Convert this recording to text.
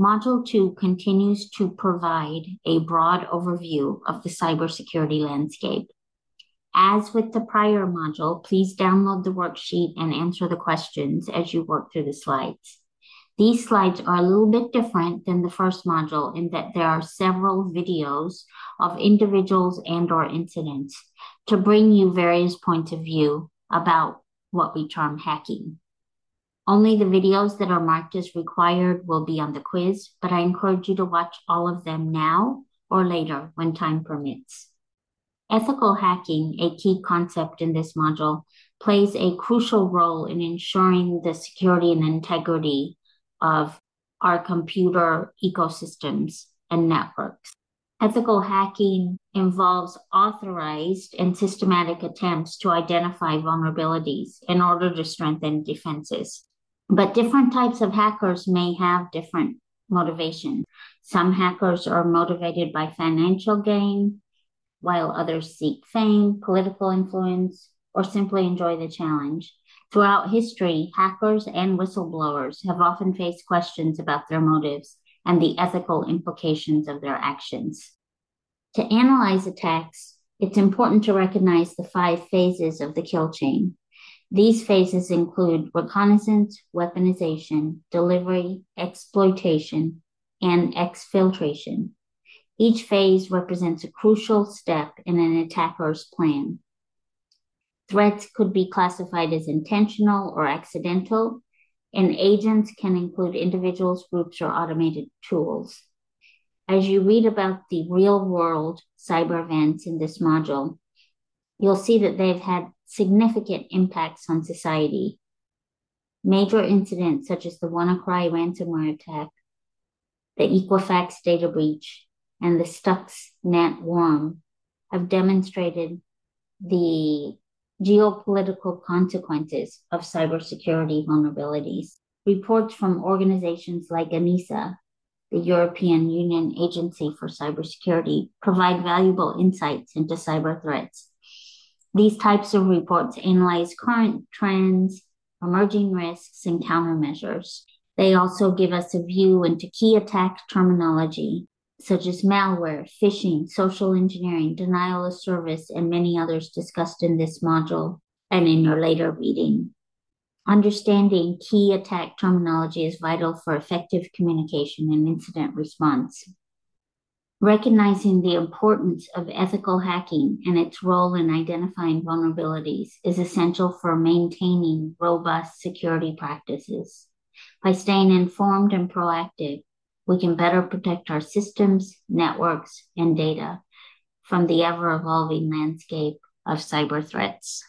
Module 2 continues to provide a broad overview of the cybersecurity landscape. As with the prior module, please download the worksheet and answer the questions as you work through the slides. These slides are a little bit different than the first module in that there are several videos of individuals and or incidents to bring you various points of view about what we term hacking. Only the videos that are marked as required will be on the quiz, but I encourage you to watch all of them now or later when time permits. Ethical hacking, a key concept in this module, plays a crucial role in ensuring the security and integrity of our computer ecosystems and networks. Ethical hacking involves authorized and systematic attempts to identify vulnerabilities in order to strengthen defenses. But different types of hackers may have different motivation. Some hackers are motivated by financial gain, while others seek fame, political influence, or simply enjoy the challenge. Throughout history, hackers and whistleblowers have often faced questions about their motives and the ethical implications of their actions. To analyze attacks, it's important to recognize the five phases of the kill chain. These phases include reconnaissance, weaponization, delivery, exploitation, and exfiltration. Each phase represents a crucial step in an attacker's plan. Threats could be classified as intentional or accidental, and agents can include individuals, groups, or automated tools. As you read about the real world cyber events in this module, you'll see that they've had significant impacts on society. Major incidents such as the WannaCry ransomware attack, the Equifax data breach, and the Stuxnet worm have demonstrated the geopolitical consequences of cybersecurity vulnerabilities. Reports from organizations like ENISA, the European Union Agency for Cybersecurity, provide valuable insights into cyber threats these types of reports analyze current trends, emerging risks, and countermeasures. They also give us a view into key attack terminology, such as malware, phishing, social engineering, denial of service, and many others discussed in this module and in your later reading. Understanding key attack terminology is vital for effective communication and incident response. Recognizing the importance of ethical hacking and its role in identifying vulnerabilities is essential for maintaining robust security practices. By staying informed and proactive, we can better protect our systems, networks, and data from the ever evolving landscape of cyber threats.